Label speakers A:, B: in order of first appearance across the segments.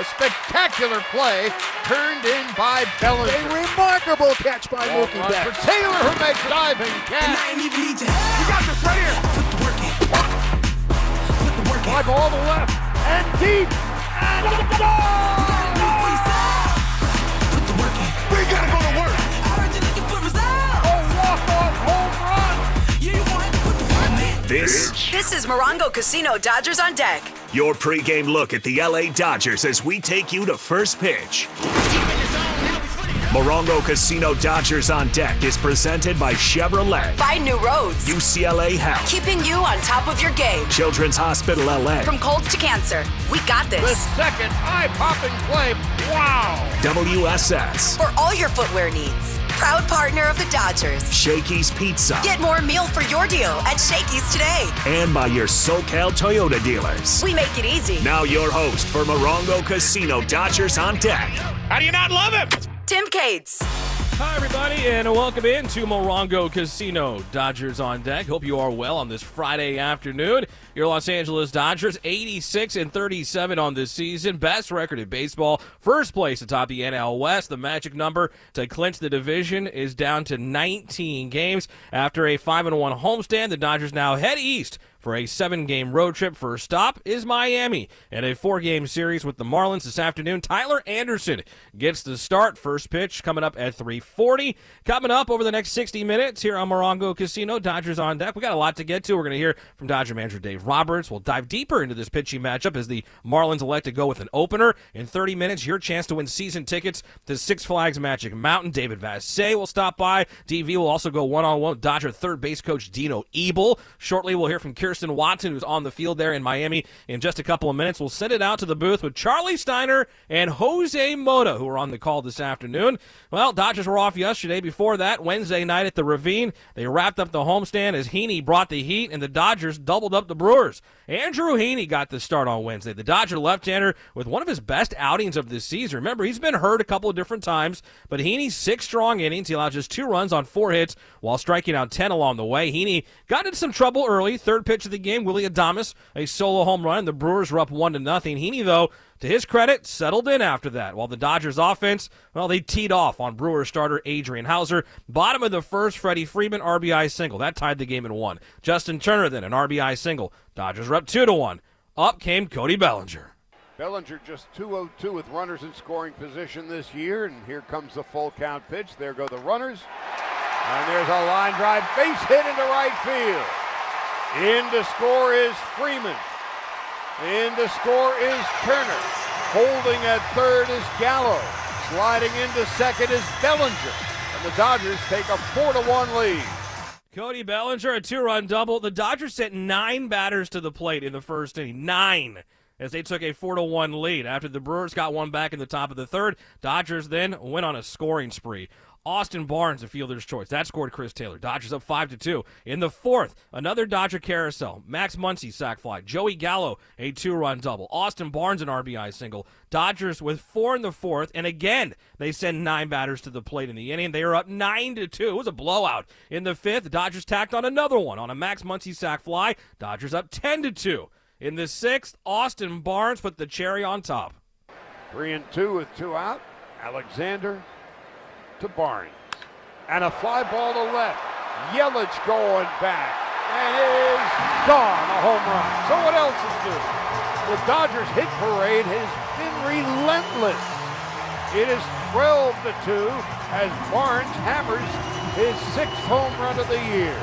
A: A spectacular play turned in by Bellinger.
B: A remarkable catch by
A: Ball
B: Mookie
A: run
B: Betts.
A: for Taylor who makes a diving
C: And
A: catch.
C: I ain't even need your help.
A: You got this right here.
C: Put the work in. Put the work in.
A: Fly ball to the left and deep. And a goal!
D: This,
E: This is Morongo Casino Dodgers on deck.
D: your pregame look at the LA Dodgers as we take you to first pitch. Morongo Casino Dodgers on deck is presented by Chevrolet,
E: Find new roads.
D: UCLA Health,
E: Keeping you on top of your game.
D: Children's Hospital LA,
E: From colds to cancer, we got this.
A: The second eye-popping play. Wow.
D: WSS,
E: For all your footwear needs. Proud partner of the Dodgers.
D: Shakey's Pizza,
E: Get more meal for your deal at Shakey's today.
D: and by your SoCal Toyota dealers.
E: We make it easy.
D: Now your host for Morongo Casino Dodgers on deck,
F: How do you not love him?
E: Tim Cates.
F: Hi, everybody, and welcome in to Morongo Casino. Dodgers on deck. Hope you are well on this Friday afternoon. Your Los Angeles Dodgers, 86 and 37 on this season, best record in baseball, first place atop the NL West. The magic number to clinch the division is down to 19 games after a 5 and 1 homestand. The Dodgers now head east for a seven game road trip. First stop is Miami and a four game series with the Marlins this afternoon. Tyler Anderson gets the start. First pitch coming up at 340. Coming up over the next 60 minutes here on Morongo Casino. Dodgers on deck. We got a lot to get to. We're going to hear from Dodger manager Dave Roberts. We'll dive deeper into this pitching matchup as the Marlins elect to go with an opener. In 30 minutes, your chance to win season tickets to Six Flags Magic Mountain. David Vassegh will stop by. DV will also go one on one Dodger third base coach Dino Ebel. Shortly, we'll hear from Kirsten Watson, who's on the field there in Miami. In just a couple of minutes, we'll send it out to the booth with Charlie Steiner and Jose Mota, who are on the call this afternoon. Well, Dodgers were off yesterday. Before that, Wednesday night at the Ravine, they wrapped up the homestand as Heaney brought the heat, and the Dodgers doubled up the Brewers. Andrew Heaney got the start on Wednesday. The Dodger left-hander with one of his best outings of this season. Remember, he's been hurt a couple of different times, but Heaney's six strong innings. He allowed just two runs on four hits while striking out 10 along the way. Heaney got into some trouble early. Third pitch of the game, Willy Adames, a solo home run. The Brewers were up one to nothing. Heaney, though, to his credit, settled in after that. While the Dodgers offense, well, they teed off on Brewers starter Adrian Houser. Bottom of the first, Freddie Freeman RBI single. That tied the game in one. Justin Turner then an RBI single. Dodgers were up two to one. Up came Cody Bellinger.
A: Bellinger just 2-0-2 with runners in scoring position this year, and here comes the full count pitch. There go the runners, and there's a line drive base hit into right field. In to score is Freeman. In to score is Turner. Holding at third is Gallo. Sliding into second is Bellinger, and the Dodgers take a four to one lead.
F: Cody Bellinger, a two run double. The Dodgers sent nine batters to the plate in the first inning. Nine. As they took a 4 to 1 lead. After the Brewers got one back in the top of the third, Dodgers then went on a scoring spree. Austin Barnes, a fielder's choice. That scored Chris Taylor. Dodgers up 5 to 2. In the fourth, another Dodger carousel. Max Muncy sac fly. Joey Gallo, a two run double. Austin Barnes, an RBI single. Dodgers with four in the fourth, and again, they send nine batters to the plate in the inning. They are up 9 to 2. It was a blowout. In the fifth, Dodgers tacked on another one on a Max Muncy sac fly. Dodgers up 10 to 2. In the sixth, Austin Barnes put the cherry on top.
A: Three and two with two out. Alexander to Barnes. And a fly ball to left. Yelich going back. And it is gone. A home run. So what else is new? The Dodgers hit parade has been relentless. It is 12 to 2 as Barnes hammers his sixth home run of the year.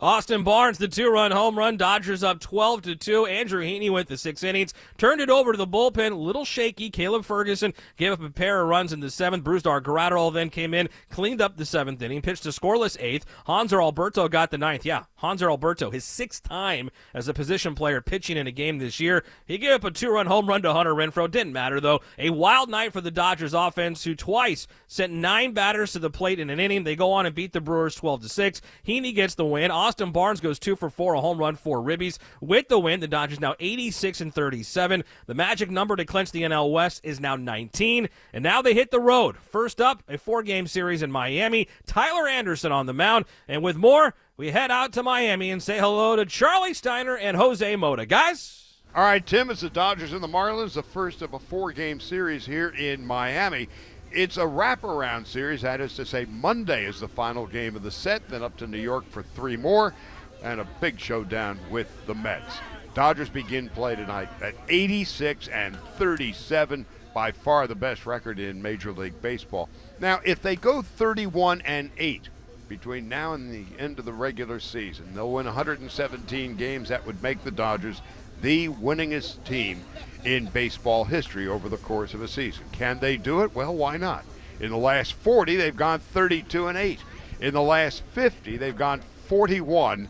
F: Austin Barnes, the two-run home run. Dodgers up 12 to 2. Andrew Heaney went the six innings, turned it over to the bullpen. Little shaky. Caleb Ferguson gave up a pair of runs in the seventh. Brusdar Graterol then came in, cleaned up the seventh inning, pitched a scoreless eighth. Hanser Alberto got the ninth. Yeah, Hanser Alberto, his sixth time as a position player pitching in a game this year. He gave up a two-run home run to Hunter Renfroe. Didn't matter though. A wild night for the Dodgers offense, who twice sent nine batters to the plate in an inning. They go on and beat the Brewers 12 to six. Heaney gets the win. Barnes goes two for four, a home run, four ribbies. With the win, the Dodgers now 86 and 37. The magic number to clinch the NL West is now 19. And now they hit the road. First up, a four game series in Miami. Tyler Anderson on the mound. And with more, we head out to Miami and say hello to Charlie Steiner and Jose Mota. Guys,
A: All right, Tim, it's the Dodgers and the Marlins, the first of a four game series here in Miami. It's a wraparound series, that is to say, Monday is the final game of the set, then up to New York for three more, and a big showdown with the Mets. Dodgers begin play tonight at 86 and 37, by far the best record in Major League Baseball. Now, if they go 31 and 8 between now and the end of the regular season, they'll win 117 games. That would make the Dodgers the winningest team in baseball history over the course of a season. Can they do it? Well, why not? In the last 40, they've gone 32 and 8. In the last 50, they've gone 41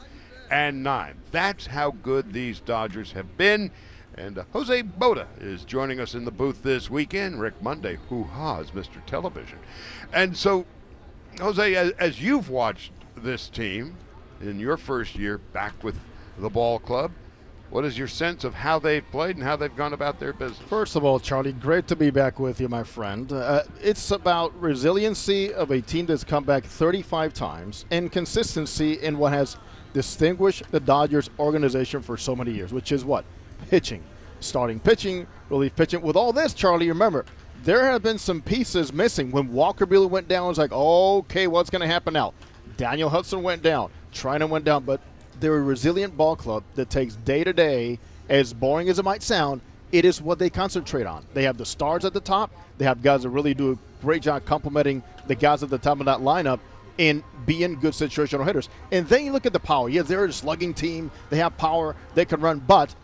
A: and 9. That's how good these Dodgers have been. And uh, Jose Mota is joining us in the booth this weekend. Rick Monday, hoo ha's Mr. Television. And so, Jose, as, as you've watched this team in your first year back with the ball club, what is your sense of how they've played and how they've gone about their business?
B: First of all, Charlie, great to be back with you, my friend. Uh, it's about resiliency of a team that's come back 35 times and consistency in what has distinguished the Dodgers organization for so many years, which is what? Pitching. Starting pitching, relief pitching. With all this, Charlie, remember, there have been some pieces missing. When Walker Buehler went down, it was like, okay, what's going to happen now? Daniel Hudson went down. Treinen went down, but they're a resilient ball club that takes day to day, as boring as it might sound, it is what they concentrate on. They have the stars at the top. They have guys that really do a great job complementing the guys at the top of that lineup and being good situational hitters. And then you look at the power. Yeah, they're a slugging team. They have power. They can run. But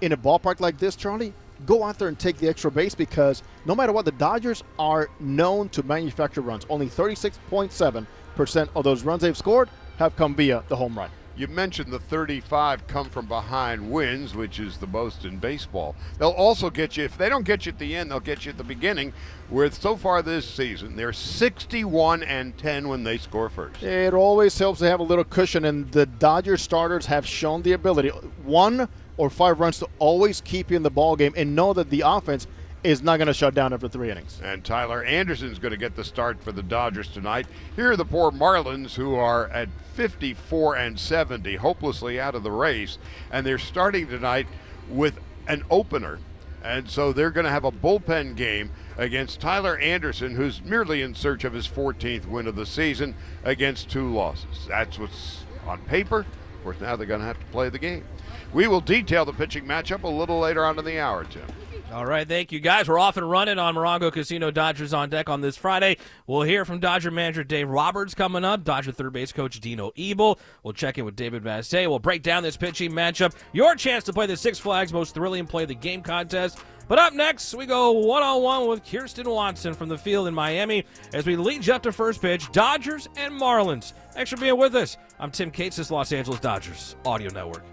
B: in a ballpark like this, Charlie, go out there and take the extra base because no matter what, the Dodgers are known to manufacture runs. Only 36.7% of those runs they've scored have come via the home run.
A: You mentioned the 35 come from behind wins, which is the most in baseball. They'll also get you, if they don't get you at the end, they'll get you at the beginning. Where so far this season, they're 61 and 10 when they score first.
B: It always helps to have a little cushion, and the Dodgers starters have shown the ability, one or five runs, to always keep you in the ball game and know that the offense is not going to shut down after three innings.
A: And Tyler Anderson's going to get the start for the Dodgers tonight. Here are the poor Marlins who are at 54 and 70, hopelessly out of the race, and they're starting tonight with an opener. And so they're going to have a bullpen game against Tyler Anderson, who's merely in search of his 14th win of the season against two losses. That's what's on paper. Of course, now they're going to have to play the game. We will detail the pitching matchup a little later on in the hour, Tim.
F: All right, thank you guys. We're off and running on Morongo Casino Dodgers on deck on this Friday. We'll hear from Dodger manager Dave Roberts coming up, Dodger third base coach Dino Ebel. We'll check in with David Vassegh. We'll break down this pitching matchup. Your chance to play the Six Flags Most Thrilling Play the Game contest. But up next, we go one on one with Kirsten Watson from the field in Miami as we lead you up to first pitch Dodgers and Marlins. Thanks for being with us. I'm Tim Cates, this Los Angeles Dodgers Audio Network.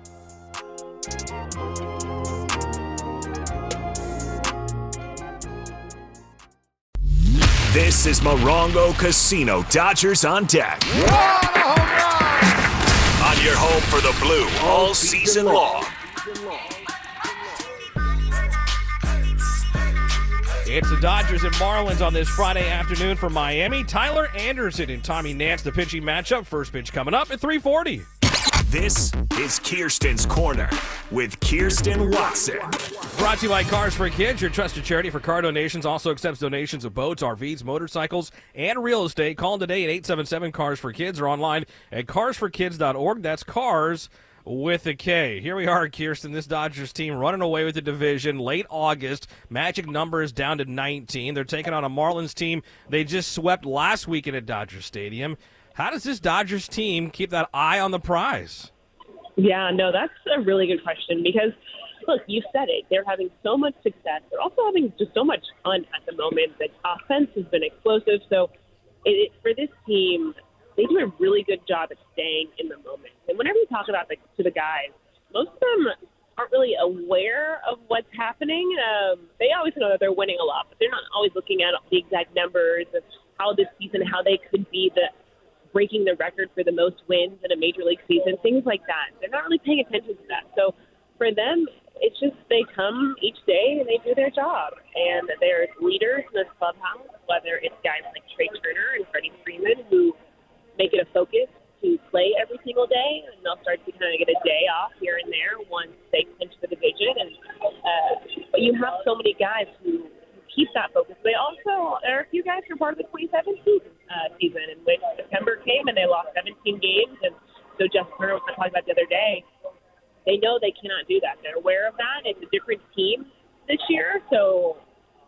D: This is Morongo Casino Dodgers on deck. On your home for the blue all season long.
F: It's the Dodgers and Marlins on this Friday afternoon for Miami. Tyler Anderson and Tommy Nance, the pitching matchup. First pitch coming up at 340.
D: This is Kirsten's Corner with Kirsten Watson.
F: Brought to you by Cars for Kids, your trusted charity for car donations. Also accepts donations of boats, RVs, motorcycles, and real estate. Call today at 877 Cars for Kids or online at carsforkids.org. That's cars with a K. Here we are, Kirsten. This Dodgers team running away with the division late August. Magic number is down to 19. They're taking on a Marlins team they just swept last weekend at Dodger Stadium. How does this Dodgers team keep that eye on the prize?
G: Yeah, no, that's a really good question because, look, you said it. They're having so much success. They're also having just so much fun at the moment. The offense has been explosive. So, it, for this team, they do a really good job at staying in the moment. And whenever you talk about the, to the guys, most of them aren't really aware of what's happening. Um, they always know that they're winning a lot, but they're not always looking at the exact numbers of how this season, how they could be the breaking the record for the most wins in a major league season, things like that. They're not really paying attention to that. So for them, it's just they come each day and they do their job. And there's leaders in this clubhouse, whether it's guys like Trey Turner and Freddie Freeman who make it a focus to play every single day, and they'll start to kind of get a day off here and there once they clinch the division. And uh, but you have so many guys who keep that focus. They also there are a few guys who are part of the 2017 uh, season in which September came and they lost 17 games. And so Jeff Turner was talking about the other day. They know they cannot do that. They're aware of that. It's a different team this year, so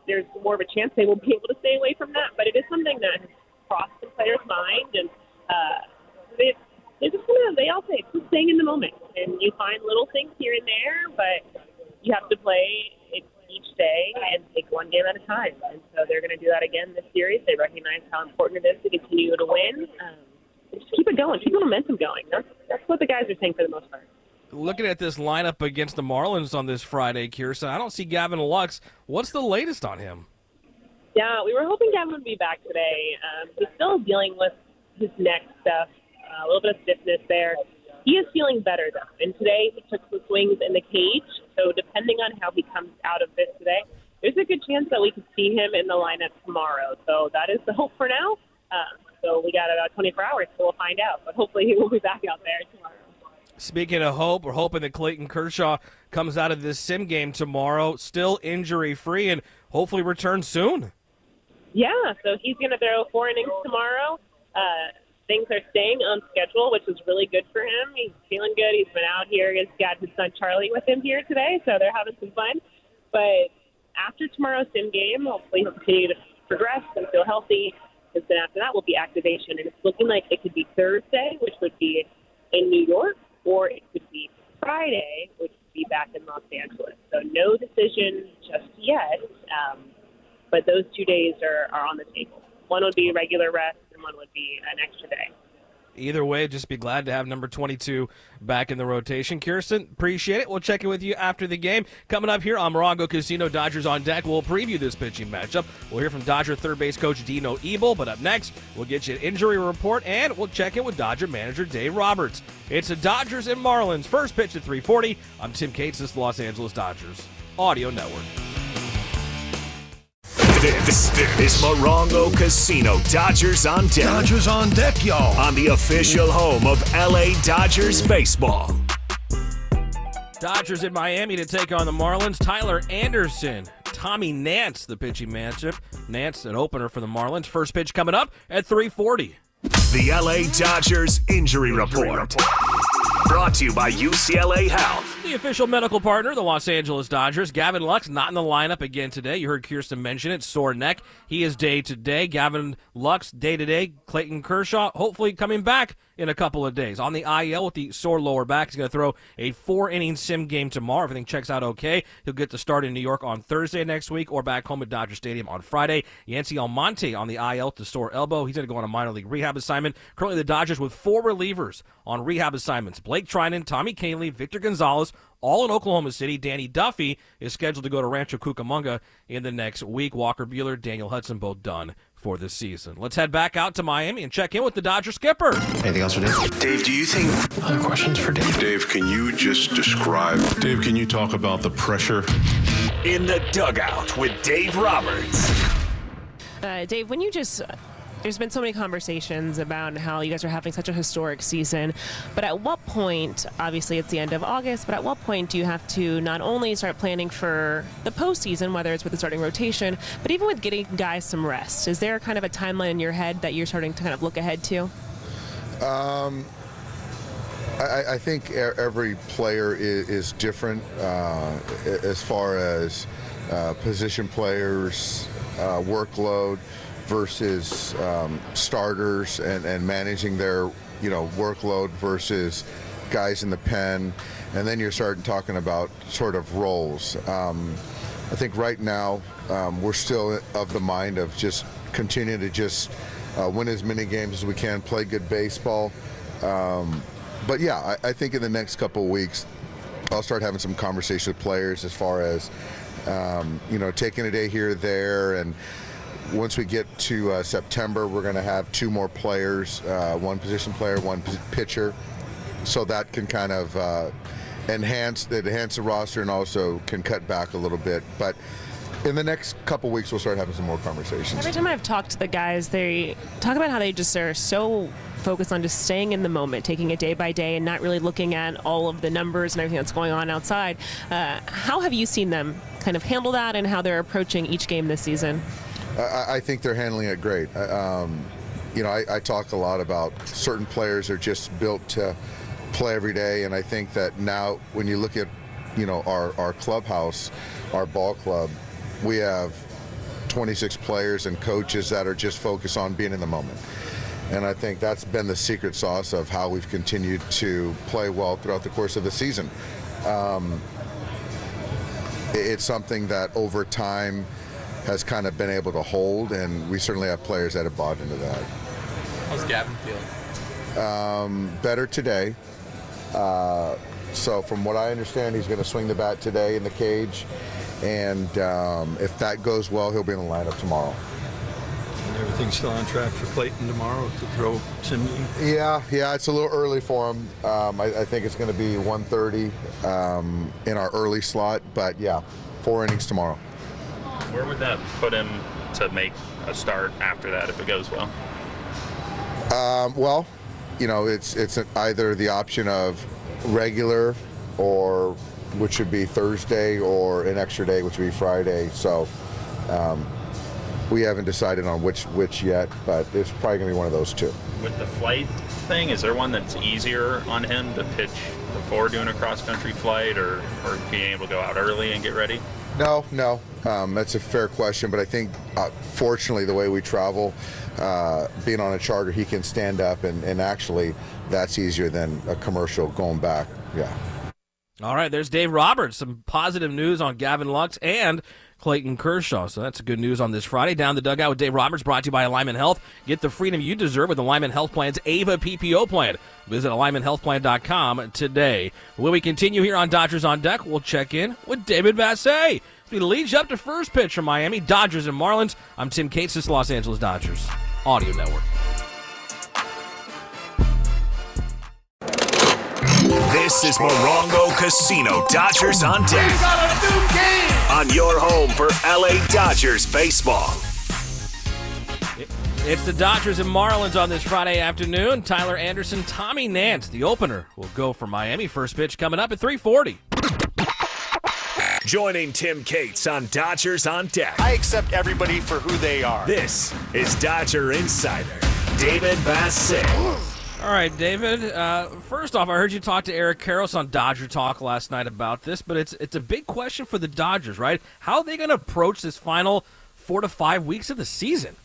G: there's more of a chance they will be able to stay away from that. But it is something that has crossed the players' mind, and uh, they, they just kind of they all say it's just staying in the moment, and you find little things here and there, but you have to play it each day and take one game at a time. And so they're going to do that again this series. They recognize how important it is to continue to win. Um, just keep it going, keep the momentum going. That's that's what the guys are saying for the most part.
F: Looking at this lineup against the Marlins on this Friday, Kirsten, I don't see Gavin Lux. What's the latest on him?
G: Yeah, we were hoping Gavin would be back today. Um, he's still dealing with his neck stuff, uh, a little bit of stiffness there. He is feeling better though, and today he took some swings in the cage. So depending on how he comes out of this today, there's a good chance that we could see him in the lineup tomorrow. So that is the hope for now. Uh, so we got about 24 hours, so we'll find out. But hopefully he will be back out there tomorrow.
F: Speaking of hope, we're hoping that Clayton Kershaw comes out of this sim game tomorrow, still injury free, and hopefully returns soon.
G: Yeah, so he's going to throw four innings tomorrow. Uh, things are staying on schedule, which is really good for him. He's feeling good. He's been out here. He's got his son Charlie with him here today, so they're having some fun. But after tomorrow's sim game, hopefully he'll continue to progress and feel healthy. Because then after that will be activation, and it's looking like it could be Thursday, which would be in New York, or it could be Friday, which would be back in Los Angeles. So no decision just yet. Um, but those two days are, are on the table. One would be regular rest, and one would be an extra day.
F: Either way, just be glad to have number 22 back in the rotation. Kirsten, appreciate it. We'll check in with you after the game. Coming up here on Morongo Casino, Dodgers on deck. We'll preview this pitching matchup. We'll hear from Dodger third base coach Dino Ebel, but up next, we'll get you an injury report and we'll check in with Dodger manager Dave Roberts. It's the Dodgers and Marlins. First pitch at 340. I'm Tim Cates, this Los Angeles Dodgers Audio Network.
D: This, this is Morongo Casino Dodgers on deck.
H: Dodgers on deck, y'all.
D: On the official home of LA Dodgers baseball.
F: Dodgers in Miami to take on the Marlins. Tyler Anderson, Tommy Nance, the pitching matchup. Nance, an opener for the Marlins. First pitch coming up at 340.
D: The LA Dodgers Injury Report. Brought to you by UCLA Health.
F: The official medical partner, the Los Angeles Dodgers. Gavin Lux not in the lineup again today. You heard Kirsten mention it. Sore neck. He is day to day. Gavin Lux day to day. Clayton Kershaw hopefully coming back in a couple of days. On the IL with the sore lower back, he's going to throw a four inning sim game tomorrow. Everything checks out okay. He'll get to start in New York on Thursday next week or back home at Dodger Stadium on Friday. Yency Almonte on the IL to sore elbow. He's going to go on a minor league rehab assignment. Currently, the Dodgers with four relievers on rehab assignments Blake Treinen, Tommy Kahnle, Victor Gonzalez, all in Oklahoma City. Danny Duffy is scheduled to go to Rancho Cucamonga in the next week. Walker Buehler, Daniel Hudson, both done for this season. Let's head back out to Miami and check in with the Dodger skipper.
H: Anything else for Dave?
I: Dave, do you think
H: Other questions for Dave?
I: Dave, can you just describe
J: Dave, can you talk about the pressure?
D: In the dugout with Dave Roberts.
K: Uh, Dave, when you just there's been so many conversations about how you guys are having such a historic season, but at what point, obviously it's the end of August, but at what point do you have to not only start planning for the postseason, whether it's with the starting rotation, but even with getting guys some rest? Is there kind of a timeline in your head that you're starting to kind of look ahead to?
L: Um, I, I think every player is, is different uh, as far as uh, position players, uh, workload versus um, starters and, and managing their you know workload versus guys in the pen, and then you're starting talking about sort of roles. Um, I think right now um, we're still of the mind of just continue to just uh, win as many games as we can, play good baseball. Um, but yeah, I, I think in the next couple of weeks, I'll start having some conversation with players as far as um, you know taking a day here or there and once we get to uh, September, we're going to have two more players, uh, one position player, one pitcher, so that can kind of uh, enhance enhance the roster and also can cut back a little bit. But in the next couple weeks, we'll start having some more conversations.
K: Every time I've talked to the guys, they talk about how they just are so focused on just staying in the moment, taking it day by day, and not really looking at all of the numbers and everything that's going on outside. Uh, how have you seen them kind of handle that and how they're approaching each game this season?
L: I, I think they're handling it great. Um, you know, I, I talk a lot about certain players are just built to play every day, and I think that now when you look at, you know, our, our clubhouse, our ball club, we have 26 players and coaches that are just focused on being in the moment. And I think that's been the secret sauce of how we've continued to play well throughout the course of the season. Um, it's something that over time has kind of been able to hold, and we certainly have players that have bought into that.
M: How's Gavin feeling?
L: Um, better today. Uh, so, from what I understand, he's going to swing the bat today in the cage, and um, if that goes well, he'll be in the lineup tomorrow.
N: And everything's still on track for Clayton tomorrow to throw Simney.
L: Yeah, yeah, it's a little early for him. Um, I, I think it's going to be 1:30 um, in our early slot, but yeah, four innings tomorrow.
O: Where would that put him to make a start after that if it goes well?
L: Um, well, you know, it's it's either the option of regular or which would be Thursday or an extra day, which would be Friday. So um, we haven't decided on which which yet, but it's probably going to be one of those two.
O: With the flight thing, is there one that's easier on him to pitch before doing a cross country flight or, or being able to go out early and get ready?
L: No, no, um, that's a fair question, but I think uh, fortunately the way we travel, uh, being on a charter, he can stand up, and, and actually that's easier than a commercial going back. Yeah.
F: All right, there's Dave Roberts. Some positive news on Gavin Lux and Clayton Kershaw. So that's good news on this Friday. Down the dugout with Dave Roberts, brought to you by Alignment Health. Get the freedom you deserve with Alignment Health Plan's AVA PPO plan. Visit alignmenthealthplan.com today. When we continue here on Dodgers on Deck, we'll check in with David Vassay. He leads you up to first pitch from Miami, Dodgers and Marlins. I'm Tim Cates, this is Los Angeles Dodgers Audio Network.
D: This is Morongo Casino Dodgers on deck. On your home for LA Dodgers baseball.
F: It's the Dodgers and Marlins on this Friday afternoon. Tyler Anderson, Tommy Nance, the opener, will go for Miami. First pitch coming up at 340.
D: Joining Tim Cates on Dodgers on deck.
P: I accept everybody for who they are.
D: This is Dodger Insider, David Vassegh.
F: All right, David. Uh, first off, I heard you talk to Eric Karros on Dodger Talk last night about this, but it's it's a big question for the Dodgers, right? How are they going to approach this final four to five weeks of the season?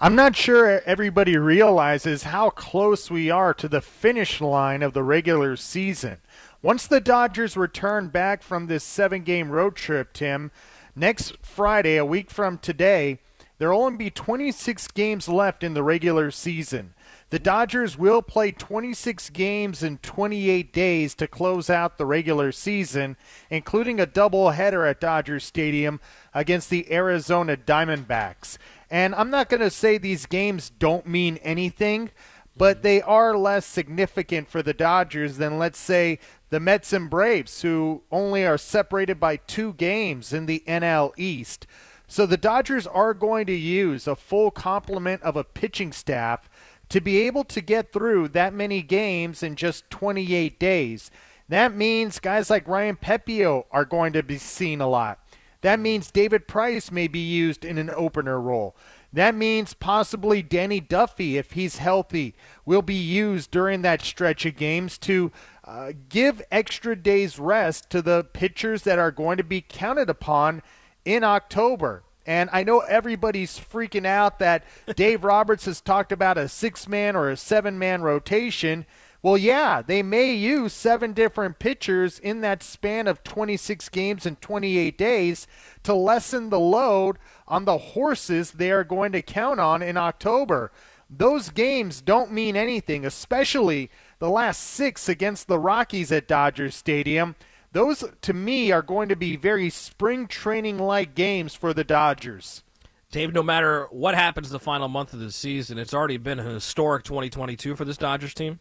Q: I'm not sure everybody realizes how close we are to the finish line of the regular season. Once the Dodgers return back from this seven game road trip, Tim, next Friday, a week from today, there will only be 26 games left in the regular season. The Dodgers will play 26 games in 28 days to close out the regular season, including a doubleheader at Dodger Stadium against the Arizona Diamondbacks. And I'm not going to say these games don't mean anything, but they are less significant for the Dodgers than, let's say, the Mets and Braves, who only are separated by two games in the NL East. So the Dodgers are going to use a full complement of a pitching staff to be able to get through that many games in just 28 days. That means guys like Ryan Pepiot are going to be seen a lot. That means David Price may be used in an opener role. That means possibly Danny Duffy, if he's healthy, will be used during that stretch of games to uh, give extra days rest to the pitchers that are going to be counted upon in October. And I know everybody's freaking out that Dave Roberts has talked about a six man or a seven man rotation. Well, yeah, they may use seven different pitchers in that span of 26 games and 28 days to lessen the load on the horses they are going to count on in October. Those games don't mean anything, especially the last six against the Rockies at Dodger Stadium. Those, to me, are going to be very spring training like games for the Dodgers.
F: Dave, no matter what happens the final month of the season, it's already been a historic 2022 for this Dodgers team.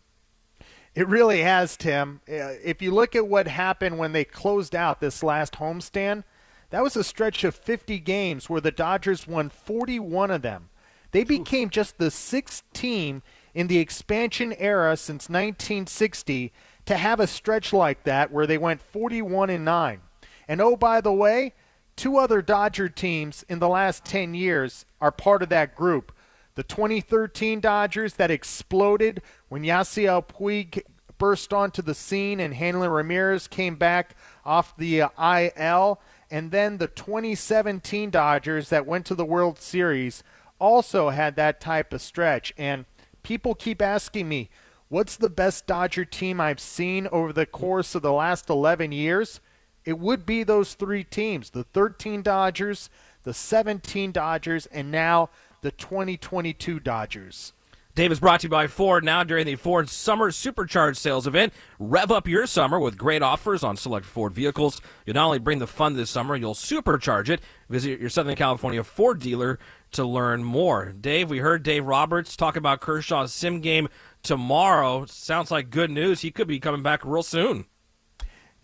Q: It really has, Tim. Uh, If you look at what happened when they closed out this last homestand, That was a stretch of 50 games where the Dodgers won 41 of them. They became just the sixth team in the expansion era since 1960 to have a stretch like that where they went 41 and 9. And oh, by the way, two other Dodger teams in the last 10 years are part of that group. The 2013 Dodgers that exploded when Yasiel Puig burst onto the scene and Hanley Ramirez came back off the uh, IL. And then the 2017 Dodgers that went to the World Series also had that type of stretch. And people keep asking me, what's the best Dodger team I've seen over the course of the last 11 years? It would be those three teams the 13 Dodgers, the 17 Dodgers, and now the 2022 Dodgers.
F: Dave is brought to you by Ford. Now, during the Ford Summer Supercharged Sales event, rev up your summer with great offers on select Ford vehicles. You'll not only bring the fun this summer, you'll supercharge it. Visit your Southern California Ford dealer to learn more. Dave, we heard Dave Roberts talk about Kershaw's sim game tomorrow. Sounds like good news. He could be coming back real soon.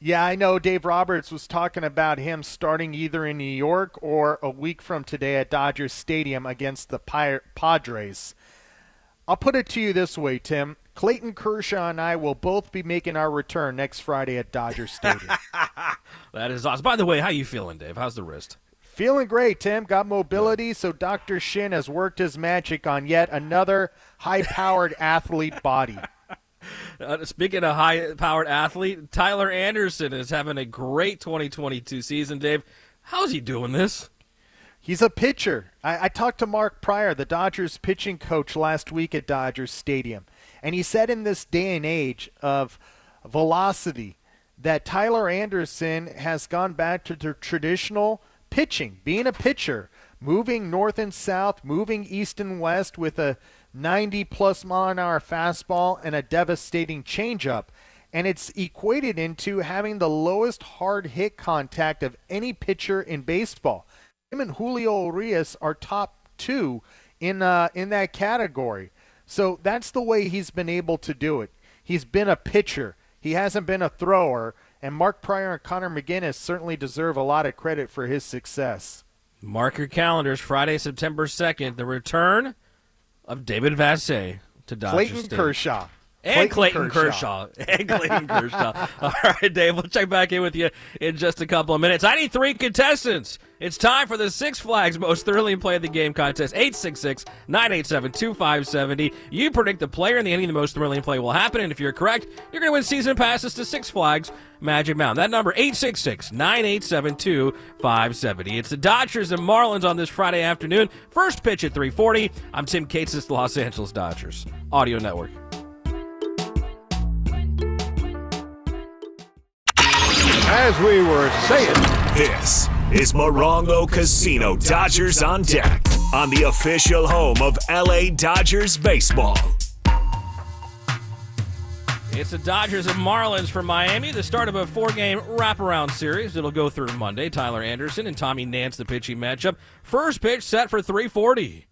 Q: Yeah, I know Dave Roberts was talking about him starting either in New York or a week from today at Dodgers Stadium against the Padres. I'll put it to you this way, Tim. Clayton Kershaw and I will both be making our return next Friday at Dodger Stadium.
F: that is awesome. By the way, how you feeling, Dave? How's the wrist?
Q: Feeling great, Tim. Got mobility, so Dr. Shin has worked his magic on yet another high-powered athlete body.
F: Uh, speaking of high-powered athlete, Tyler Anderson is having a great 2022 season. Dave, how's he doing this?
Q: He's a pitcher. I, I, talked to Mark Prior, the Dodgers pitching coach, last week at Dodgers Stadium, and he said in this day and age of velocity that Tyler Anderson has gone back to the traditional pitching, being a pitcher, moving north and south, moving east and west with a 90 plus mile an hour fastball and a devastating changeup. And it's equated into having the lowest hard hit contact of any pitcher in baseball him and Julio Urias are top two in uh, in that category. So that's the way he's been able to do it. He's been a pitcher. He hasn't been a thrower. And Mark Prior and Connor McGuiness certainly deserve a lot of credit for his success.
F: Mark your calendars. Friday, September second, the return of David Vassegh to Dodger
Q: Clayton
F: Stadium.
Q: Kershaw.
F: And Clayton, Clayton Kershaw. Kershaw. And Clayton Kershaw. All right, Dave, we'll check back in with you in just a couple of minutes. I need three contestants. It's time for the Six Flags Most Thoroughly Played the Game contest. 866 987 2570. You predict the player and the ending of the most thrilling play will happen, and if you're correct, you're going to win season passes to Six Flags Magic Mountain. That number, 866 987 2570. It's the Dodgers and Marlins on this Friday afternoon. First pitch at 340. I'm Tim Cates, the Los Angeles Dodgers Audio Network.
A: As we were saying,
D: this is Morongo Casino Dodgers on Deck on the official home of LA Dodgers Baseball.
F: It's the Dodgers and Marlins from Miami, the start of a four game wraparound series. It'll go through Monday. Tyler Anderson and Tommy Nance, the pitching matchup. First pitch set for 340.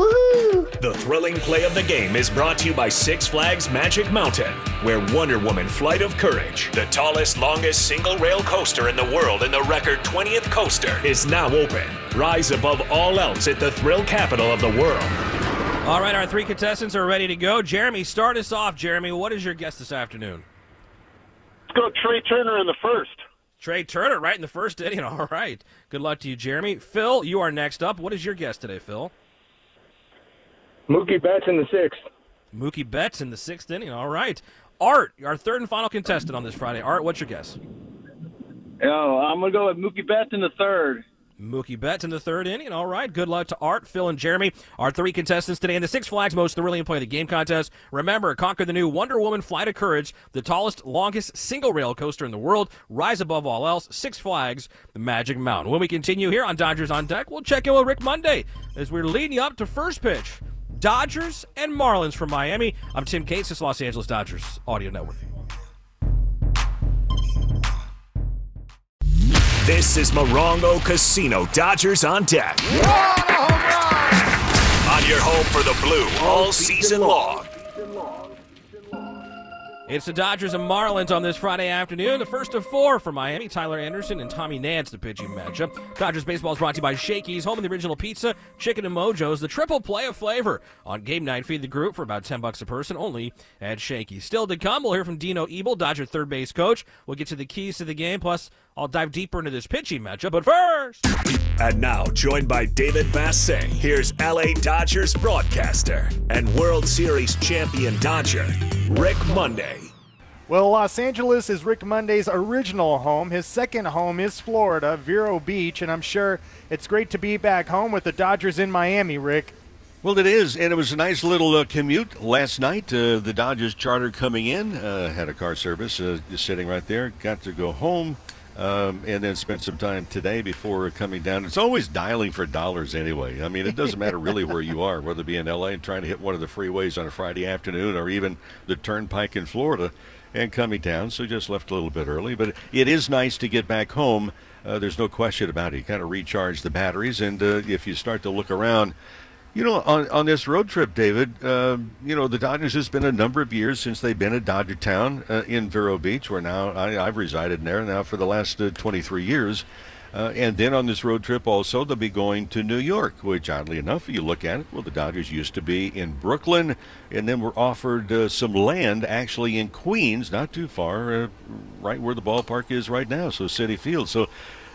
D: Woohoo! The thrilling play of the game is brought to you by Six Flags Magic Mountain, where Wonder Woman Flight of Courage, the tallest, longest single rail coaster in the world and the record 20th coaster, is now open. Rise above all else at the thrill capital of the world.
F: All right, our three contestants are ready to go. Jeremy, start us off. Jeremy, what is your guess this afternoon?
R: Let's go Trey Turner in the first.
F: Trey Turner, right in the first inning. All right. Good luck to you, Jeremy. Phil, you are next up. What is your guess today, Phil?
S: Mookie Betts in the sixth.
F: Mookie Betts in the sixth inning. All right. Art, our third and final contestant on this Friday. Art, what's your guess?
S: Oh, I'm going to go with Mookie Betts in the third.
F: Mookie Betts in the third inning. All right. Good luck to Art, Phil, and Jeremy, our three contestants today in the Six Flags Most Thrilling Play of the Game contest. Remember, conquer the new Wonder Woman Flight of Courage, the tallest, longest single rail coaster in the world. Rise above all else. Six Flags, the Magic Mountain. When we continue here on Dodgers on Deck, we'll check in with Rick Monday as we're leading up to first pitch. Dodgers and Marlins from Miami. I'm Tim Cates, this Los Angeles Dodgers Audio Network.
D: This is Morongo Casino Dodgers on deck. On your home for the blue all season long.
F: It's the Dodgers and Marlins on this Friday afternoon. The first of four for Miami. Tyler Anderson and Tommy Nance, the pitching matchup. Dodgers baseball is brought to you by Shakey's, home of the original pizza, chicken and mojos, the triple play of flavor. On game night, feed the group for about 10 bucks a person, only at Shakey's. Still to come, we'll hear from Dino Ebel, Dodger third base coach. We'll get to the keys to the game, plus I'll dive deeper into this pitching matchup. But first,
D: And now, joined by David Vassegh, here's LA Dodgers broadcaster and World Series champion Dodger, Rick Monday.
Q: Well, Los Angeles is Rick Monday's original home. His second home is Florida, Vero Beach, and I'm sure it's great to be back home with the Dodgers in Miami, Rick.
T: Well, it is, and it was a nice little uh, commute last night. Uh, the Dodgers charter coming in, uh, had a car service uh, just sitting right there. Got to go home, um, and then spent some time today before coming down. It's always dialing for dollars anyway. I mean, it doesn't matter really where you are, whether it be in LA and trying to hit one of the freeways on a Friday afternoon, or even the Turnpike in Florida, and coming down. So just left a little bit early, but it is nice to get back home. Uh, there's no question about it. You kind of recharge the batteries, and uh, if you start to look around. You know, on, on this road trip, David, uh, you know, the Dodgers has been a number of years since they've been at Dodger Town uh, in Vero Beach, where now I, I've resided there now for the last uh, 23 years. Uh, and then on this road trip also, they'll be going to New York, which oddly enough, you look at it, well, the Dodgers used to be in Brooklyn, and then were offered uh, some land actually in Queens, not too far, uh, right where the ballpark is right now, so Citi Field. So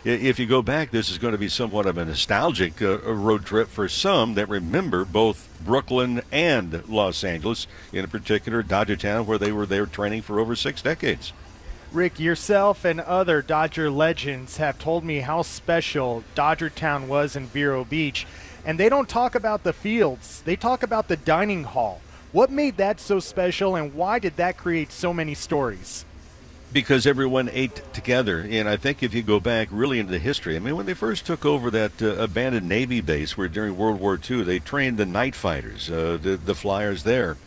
T: if you go back, this is going to be somewhat of a nostalgic uh, road trip for some that remember both Brooklyn and Los Angeles, in particular Dodger Town, where they were there training for over six decades.
Q: Rick, yourself and other Dodger legends have told me how special Dodger Town was in Vero Beach, and they don't talk about the fields. They talk about the dining hall. What made that so special, and why did that create so many stories?
T: Because everyone ate together. And I think if you go back really into the history, I mean, when they first took over that uh, abandoned Navy base, where during World War II they trained the night fighters, uh, the the flyers there.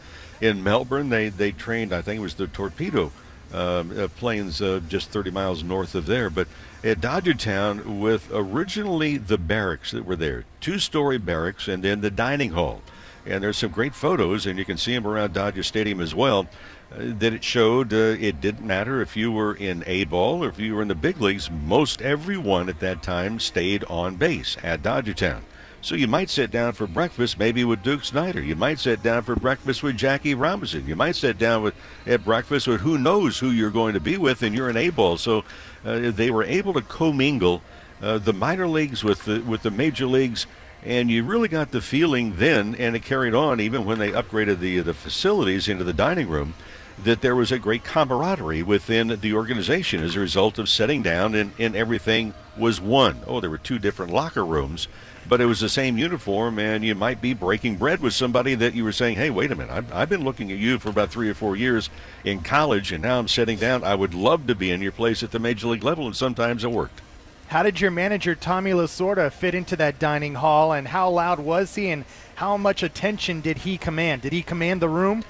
T: In Melbourne, they they trained. I think it was the torpedo um, uh, planes uh, just 30 miles north of there. But at Dodger Town, with originally the barracks that were there, two-story barracks, and then the dining hall. And there's some great photos, and you can see them around Dodger Stadium as well that it showed uh, it didn't matter if you were in A ball or if you were in the big leagues. Most everyone at that time stayed on base at Dodger Town. So you might sit down for breakfast maybe with Duke Snider. You might sit down for breakfast with Jackie Robinson. You might sit down with at breakfast with who knows who you're going to be with, and you're in A ball. So uh, they were able to commingle uh, the minor leagues with the with the major leagues and you really got the feeling then, and it carried on even when they upgraded the the facilities into the dining room, that there was a great camaraderie within the organization as a result of sitting down and, and everything was one. Oh, there were two different locker rooms, but it was the same uniform, and you might be breaking bread with somebody that you were saying, hey, wait a minute, I've, I've been looking at you for about three or four years in college, and now I'm sitting down. I would love to be in your place at the major league level, and sometimes it worked.
Q: How did your manager Tommy Lasorda fit into that dining hall, and how loud was he, and how much attention did he command? Did he command the room?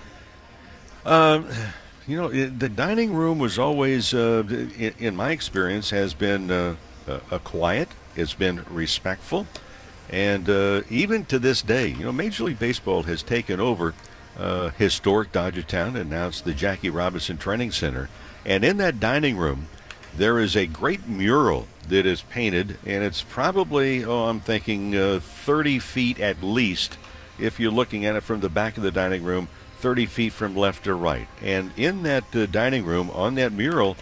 T: Um, you know, the dining room was always, uh, in, my experience, has been uh, a quiet. It's been respectful, and uh, even to this day, you know, Major League Baseball has taken over uh, historic Dodger Town, and now it's the Jackie Robinson Training Center, and in that dining room, there is a great mural that is painted, and it's probably, oh, I'm thinking uh, 30 feet at least, if you're looking at it from the back of the dining room, 30 feet from left to right. And in that uh, dining room, on that mural,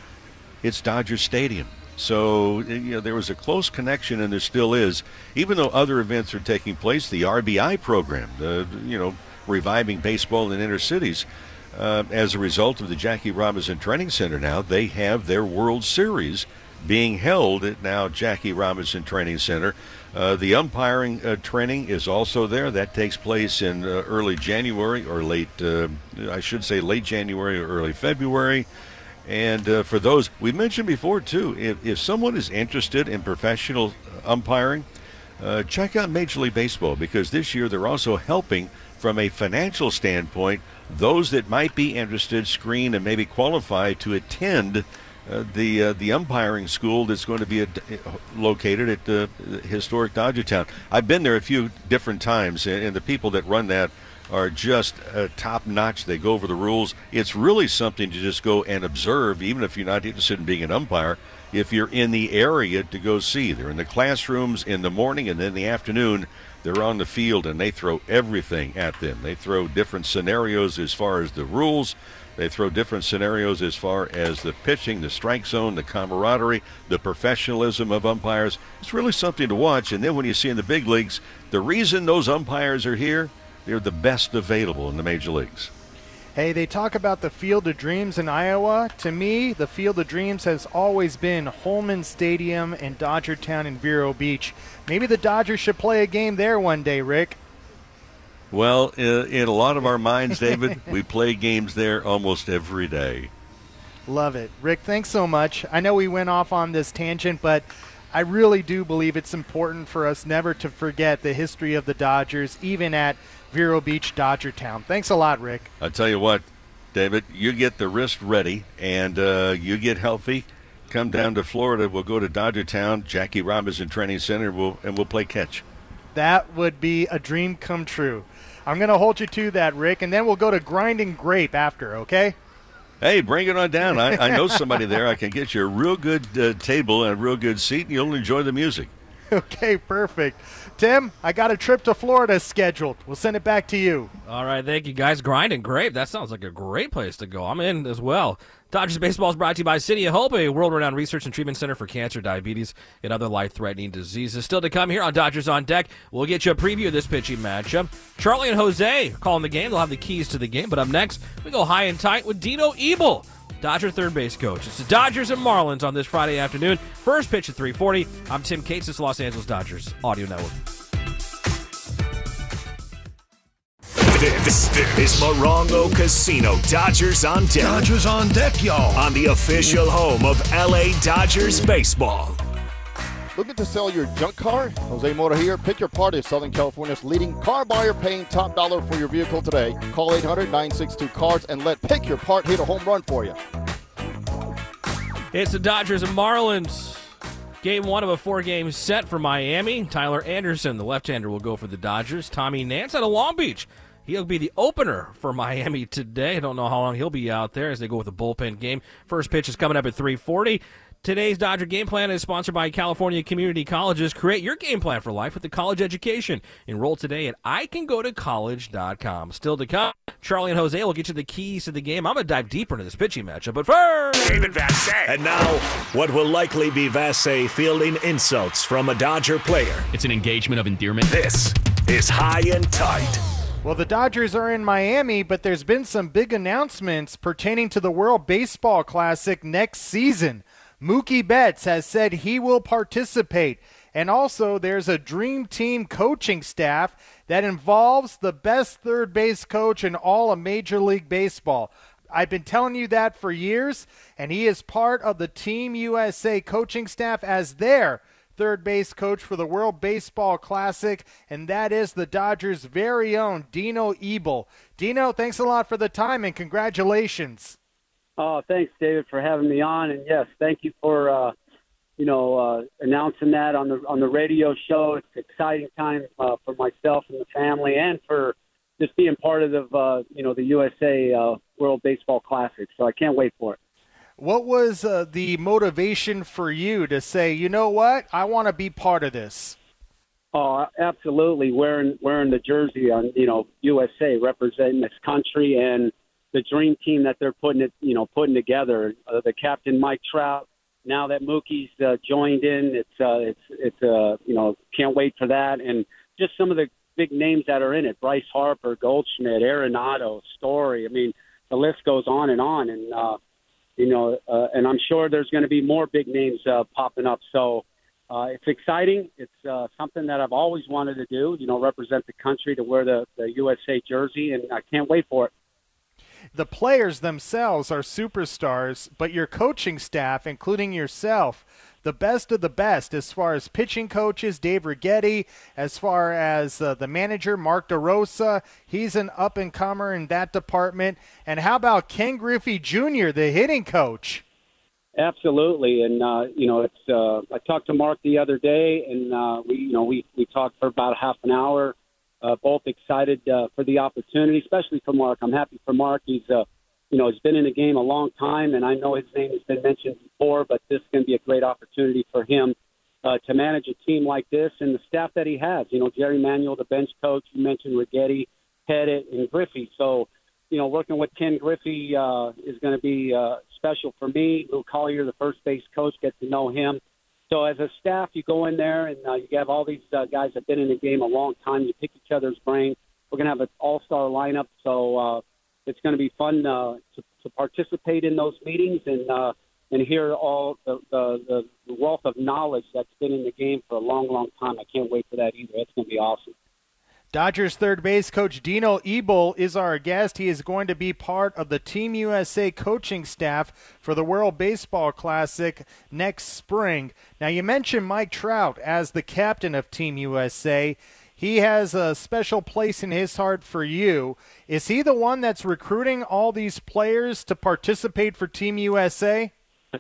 T: it's Dodger Stadium. So, you know, there was a close connection, and there still is. Even though other events are taking place, the RBI program, the, you know, reviving baseball in inner cities, uh, as a result of the Jackie Robinson Training Center now, they have their World Series being held at now Jackie Robinson Training Center. Uh, the umpiring uh, training is also there. That takes place in uh, early January or late, uh, I should say late January or early February. And uh, for those, we mentioned before too, if, if someone is interested in professional umpiring, check out Major League Baseball because this year they're also helping from a financial standpoint those that might be interested, screen, and maybe qualify to attend uh, the uh, the umpiring school that's going to be at, located at the historic Dodger Town. I've been there a few different times, and, and the people that run that are just uh, top notch. They go over the rules. It's really something to just go and observe, even if you're not interested in being an umpire. If you're in the area to go see, they're in the classrooms in the morning and then in the afternoon. They're on the field and they throw everything at them. They throw different scenarios as far as the rules. They throw different scenarios as far as the pitching, the strike zone, the camaraderie, the professionalism of umpires. It's really something to watch. And then when you see in the big leagues, the reason those umpires are here, they're the best available in the major leagues.
Q: Hey, they talk about the Field of Dreams in Iowa. To me, the Field of Dreams has always been Holman Stadium and Dodger Town in Vero Beach. Maybe the Dodgers should play a game there one day, Rick.
T: Well, in, in a lot of our minds, David, we play games there almost every day.
Q: Love it. Rick, thanks so much. I know we went off on this tangent, but I really do believe it's important for us never to forget the history of the Dodgers, even at Vero Beach, Dodgertown. Thanks a lot, Rick.
T: I tell you what, David, you get the wrist ready and uh, you get healthy. Come down to Florida. We'll go to Dodgertown, Jackie Robinson Training Center, we'll, and we'll play catch.
Q: That would be a dream come true. I'm going to hold you to that, Rick, and then we'll go to Grinding Grape after, okay?
T: Hey, bring it on down. I, I know somebody there. I can get you a real good uh, table and a real good seat, and you'll enjoy the music.
Q: Okay, perfect. Tim, I got a trip to Florida scheduled. We'll send it back to you.
F: All right, thank you guys. Grinding Grape. That sounds like a great place to go. I'm in as well. Dodgers baseball is brought to you by City of Hope, a world-renowned research and treatment center for cancer, diabetes, and other life-threatening diseases. Still to come here on Dodgers on Deck. We'll get you a preview of this pitching matchup. Charlie and Jose calling the game. They'll have the keys to the game. But up next, we go high and tight with Dino Ebel, Dodger third base coach. It's the Dodgers and Marlins on this Friday afternoon. First pitch at 3:40. I'm Tim Cates. This is Los Angeles Dodgers Audio Network.
D: This is Morongo Casino Dodgers on deck.
H: Dodgers on deck, y'all.
D: On the official home of LA Dodgers baseball.
B: Looking to sell your junk car? Jose Mota here. Pick your part is Southern California's leading car buyer paying top dollar for your vehicle today. Call 800 962 CARS and let Pick Your Part hit a home run for you.
F: It's the Dodgers and Marlins. Game one of a four game set for Miami. Tyler Anderson, the left hander, will go for the Dodgers. Tommy Nance out of Long Beach. He'll be the opener for Miami today. I don't know how long he'll be out there as they go with a bullpen game. First pitch is coming up at 340. Today's Dodger Game Plan is sponsored by California Community Colleges. Create your game plan for life with the college education. Enroll today at icangotocollege.com. Still to come, Charlie and Jose will get you the keys to the game. I'm going to dive deeper into this pitching matchup, but first...
D: David Vassegh. And now, what will likely be Vassegh fielding insults from a Dodger player.
U: It's an engagement of endearment.
D: This is High and Tight.
Q: Well, the Dodgers are in Miami, but there's been some big announcements pertaining to the World Baseball Classic next season. Mookie Betts has said he will participate. And also, there's a dream team coaching staff that involves the best third base coach in all of Major League Baseball. I've been telling you that for years, and he is part of the Team USA coaching staff as their third base coach for the World Baseball Classic, and that is the Dodgers' very own Dino Ebel. Dino, thanks a lot for the time and congratulations.
V: Oh, thanks, David, for having me on, and yes, thank you for uh, you know uh, announcing that on the on the radio show. It's an exciting time uh, for myself and the family, and for just being part of the uh, you know the USA uh, World Baseball Classic. So I can't wait for it.
Q: What was uh, the motivation for you to say, you know what, I want to be part of this?
V: Oh, absolutely. Wearing wearing the jersey on, you know, USA representing this country and the dream team that they're putting it, you know, putting together. Uh, the captain Mike Trout. Now that Mookie's uh, joined in, it's uh, it's it's uh, you know, can't wait for that. And just some of the big names that are in it: Bryce Harper, Goldschmidt, Arenado, Story. I mean, the list goes on and on. And uh, you know, uh, and I'm sure there's going to be more big names uh, popping up. So uh, it's exciting. It's uh, something that I've always wanted to do. You know, represent the country to wear the, the USA jersey, and I can't wait for it.
Q: The players themselves are superstars, but your coaching staff, including yourself, the best of the best as far as pitching coaches, Dave Righetti, as far as uh, the manager, Mark DeRosa. He's an up and comer in that department. And how about Ken Griffey Jr., the hitting coach?
V: Absolutely, and uh, you know, it's. Uh, I talked to Mark the other day, and uh, we, you know, we we talked for about half an hour. Uh, both excited uh, for the opportunity, especially for Mark. I'm happy for Mark. He's uh, you know, he's been in the game a long time, and I know his name has been mentioned before, but this is going to be a great opportunity for him uh, to manage a team like this and the staff that he has. You know, Jerry Manuel, the bench coach, you mentioned Righetti, Pettitte, and Griffey. So, you know, working with Ken Griffey uh, is going to be uh, special for me. Lou Collier, the first base coach, get to know him. So as a staff, you go in there and uh, you have all these uh, guys that have been in the game a long time. You pick each other's brain. We're going to have an all-star lineup, so uh, it's going to be fun uh, to, to participate in those meetings and uh, and hear all the, the the wealth of knowledge that's been in the game for a long, long time. I can't wait for that either. It's going to be awesome.
Q: Dodgers third base coach Dino Ebel is our guest. He is going to be part of the Team USA coaching staff for the World Baseball Classic next spring. Now, you mentioned Mike Trout as the captain of Team USA. He has a special place in his heart for you. Is he the one that's recruiting all these players to participate for Team USA?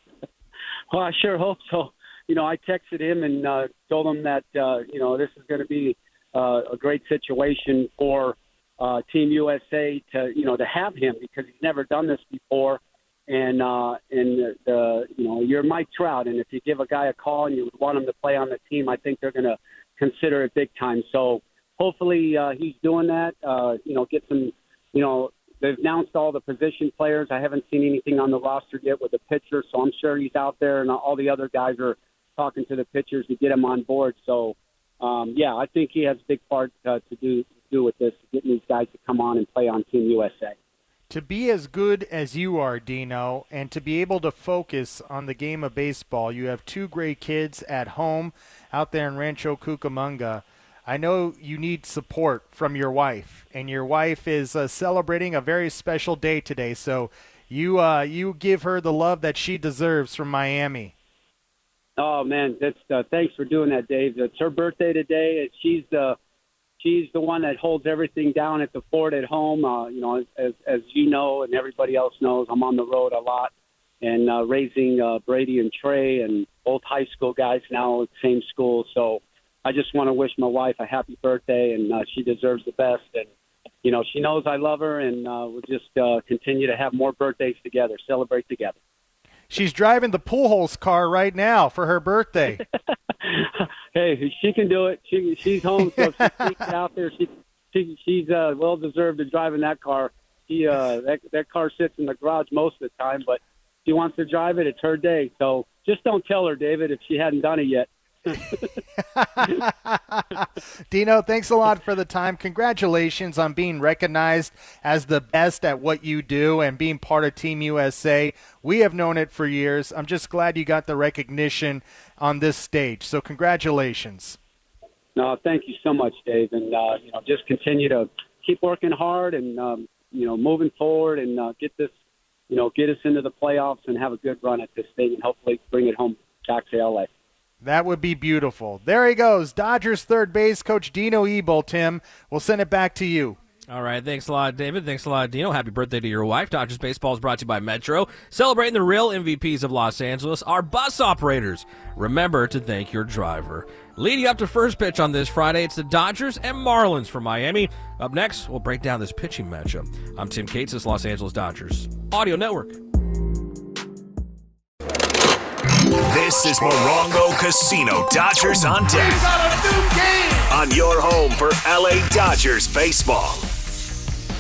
V: well, I sure hope so. You know, I texted him and uh, told him that uh, you know this is going to be uh, a great situation for uh, Team USA to you know to have him because he's never done this before. And uh, and the you know you're Mike Trout, and if you give a guy a call and you would want him to play on the team, I think they're going to consider it big time. So hopefully uh, he's doing that. Uh, you know, get some. You know, they've announced all the position players. I haven't seen anything on the roster yet with the pitcher, so I'm sure he's out there, and all the other guys are talking to the pitchers to get him on board. So um, yeah, I think he has a big part uh, to do to do with this, getting these guys to come on and play on Team USA.
Q: To be as good as you are, Dino, and to be able to focus on the game of baseball, you have two great kids at home out there in Rancho Cucamonga. I know you need support from your wife, and your wife is uh, celebrating a very special day today. So you uh, you give her the love that she deserves from Miami.
V: Oh man, that's uh, thanks for doing that, Dave. It's her birthday today. She's the she's the one that holds everything down at the fort at home. Uh, you know, as as you know and everybody else knows, I'm on the road a lot and uh, raising uh, Brady and Trey and both high school guys now at the same school. So I just want to wish my wife a happy birthday, and uh, she deserves the best. And you know, she knows I love her, and uh, we'll just uh, continue to have more birthdays together, celebrate together.
Q: She's driving the Pujols car right now for her birthday.
V: hey, she can do it. She she's home, so if she sneaks out there, she, she she's uh, well deserved to driving that car. She uh, that that car sits in the garage most of the time, but she wants to drive it. It's her day. So just don't tell her, David, if she hadn't done it yet.
Q: Dino, thanks a lot for the time. Congratulations on being recognized as the best at what you do and being part of Team USA. We have known it for years. I'm just glad you got the recognition on this stage. So, congratulations.
V: No, thank you so much, Dave. And, uh, you know, just continue to keep working hard and, um, you know, moving forward and uh, get this, you know, get us into the playoffs and have a good run at this thing and hopefully bring it home back to LA.
Q: That would be beautiful. There he goes. Dodgers third base coach Dino Ebel, Tim. We'll send it back to you.
F: All right. Thanks a lot, David. Thanks a lot, Dino. Happy birthday to your wife. Dodgers Baseball is brought to you by Metro. Celebrating the real MVPs of Los Angeles, our bus operators. Remember to thank your driver. Leading up to first pitch on this Friday, it's the Dodgers and Marlins from Miami. Up next, we'll break down this pitching matchup. I'm Tim Cates, this Los Angeles Dodgers Audio Network.
D: This is Morongo Casino Dodgers on deck. On your home for LA Dodgers baseball.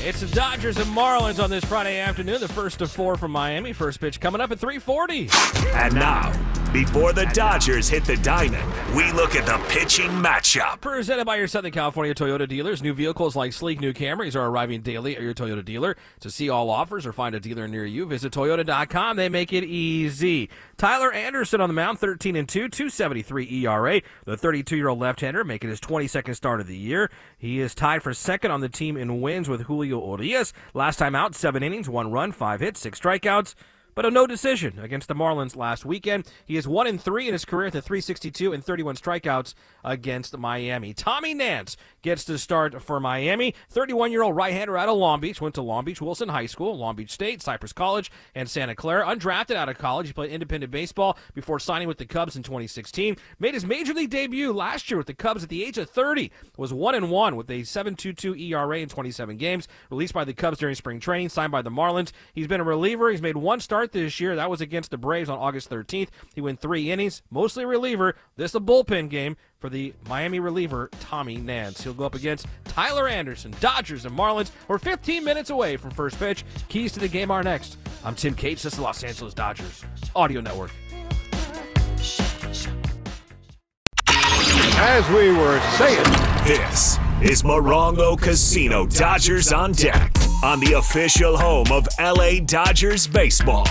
F: It's the Dodgers and Marlins on this Friday afternoon. The first of four from Miami. First pitch coming up at 3:40.
D: And now, before the Dodgers hit the diamond, we look at the pitching matchup.
F: Presented by your Southern California Toyota dealers. New vehicles like sleek new Camrys are arriving daily at your Toyota dealer. To see all offers or find a dealer near you, visit Toyota.com. They make it easy. Tyler Anderson on the mound, 13 and 2, 273 ERA. The 32 year old left hander making his 22nd start of the year. He is tied for second on the team in wins with Julio Urias. Last time out, seven innings, one run, five hits, six strikeouts. But a no decision against the Marlins last weekend. He is 1 and 3 in his career at 362 and 31 strikeouts against Miami. Tommy Nance gets to start for Miami. 31 year old right hander out of Long Beach, went to Long Beach Wilson High School, Long Beach State, Cypress College, and Santa Clara. Undrafted out of college, he played independent baseball before signing with the Cubs in 2016. Made his major league debut last year with the Cubs at the age of 30. Was 1 and 1 with a 7.22 ERA in 27 games. Released by the Cubs during spring training, signed by the Marlins. He's been a reliever. He's made one start this year. That was against the Braves on August 13th. He went three innings, mostly reliever. This a bullpen game for the Miami reliever Tommy Nance. He'll go up against Tyler Anderson. Dodgers and Marlins. We're 15 minutes away from first pitch. Keys to the game are next. I'm Tim Cates. This is the Los Angeles Dodgers Audio Network.
A: As we were saying,
D: this is Morongo Casino Dodgers on deck on the official home of LA Dodgers baseball.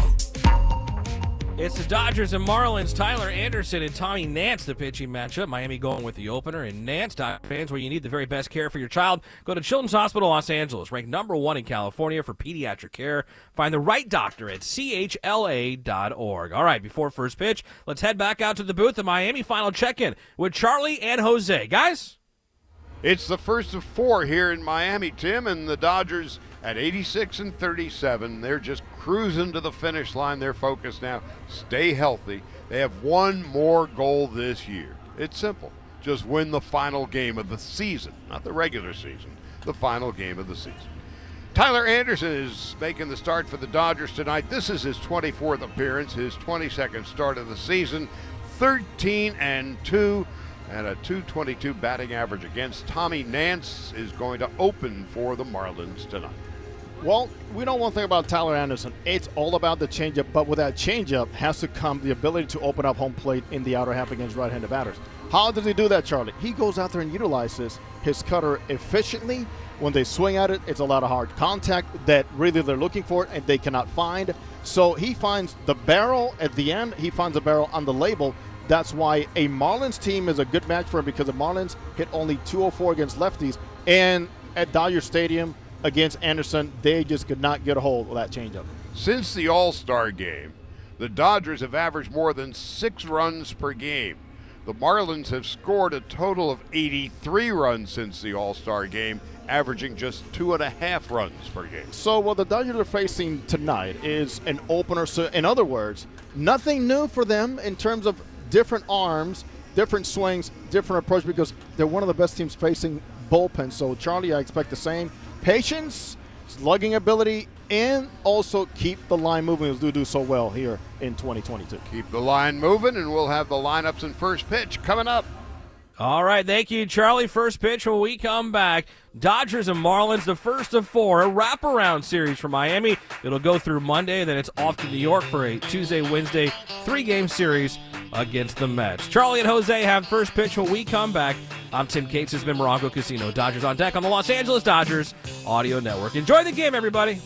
F: It's the Dodgers and Marlins. Tyler Anderson and Tommy Nance, the pitching matchup. Miami going with the opener. And Nance, fans, where you need the very best care for your child, go to Children's Hospital Los Angeles, ranked number one in California for pediatric care. Find the right doctor at chla.org. All right, before first pitch, let's head back out to the booth. The Miami final check in with Charlie and Jose. Guys?
A: It's the first of four here in Miami, Tim, and the Dodgers at 86 and 37. They're just cruising to the finish line. They're focused now. Stay healthy. They have one more goal this year. It's simple. Just win the final game of the season, not the regular season, the final game of the season. Tyler Anderson is making the start for the Dodgers tonight. This is his 24th appearance, his 22nd start of the season. 13 and 2 and a 222 batting average against Tommy Nance is going to open for the Marlins tonight.
B: Well, we know one thing about Tyler Anderson. It's all about the changeup, but with that changeup has to come the ability to open up home plate in the outer half against right-handed batters. How does he do that, Charlie? He goes out there and utilizes his cutter efficiently. When they swing at it, it's a lot of hard contact that really they're looking for and they cannot find. So he finds the barrel at the end. He finds a barrel on the label. That's why a Marlins team is a good match for him because the Marlins hit only 204 against lefties. And at Dodger Stadium, against Anderson, they just could not get a hold of that changeup.
A: Since the All Star game, the Dodgers have averaged more than six runs per game. The Marlins have scored a total of 83 runs since the All Star game, averaging just two and a half runs per game.
B: So, what the Dodgers are facing tonight is an opener. So, in other words, nothing new for them in terms of different arms, different swings, different approach because they're one of the best teams facing bullpen. So, Charlie, I expect the same patience, slugging ability, and also keep the line moving as they do so well here in 2022.
A: Keep the line moving, and we'll have the lineups and first pitch coming up.
F: All right, thank you, Charlie. First pitch when we come back. Dodgers and Marlins, the first of four, a wraparound series for Miami. It'll go through Monday, then it's off to New York for a Tuesday, Wednesday, three game series against the Mets. Charlie and Jose have first pitch when we come back. I'm Tim Cates. This has been Morongo Casino. Dodgers on deck on the Los Angeles Dodgers Audio Network. Enjoy the game, everybody.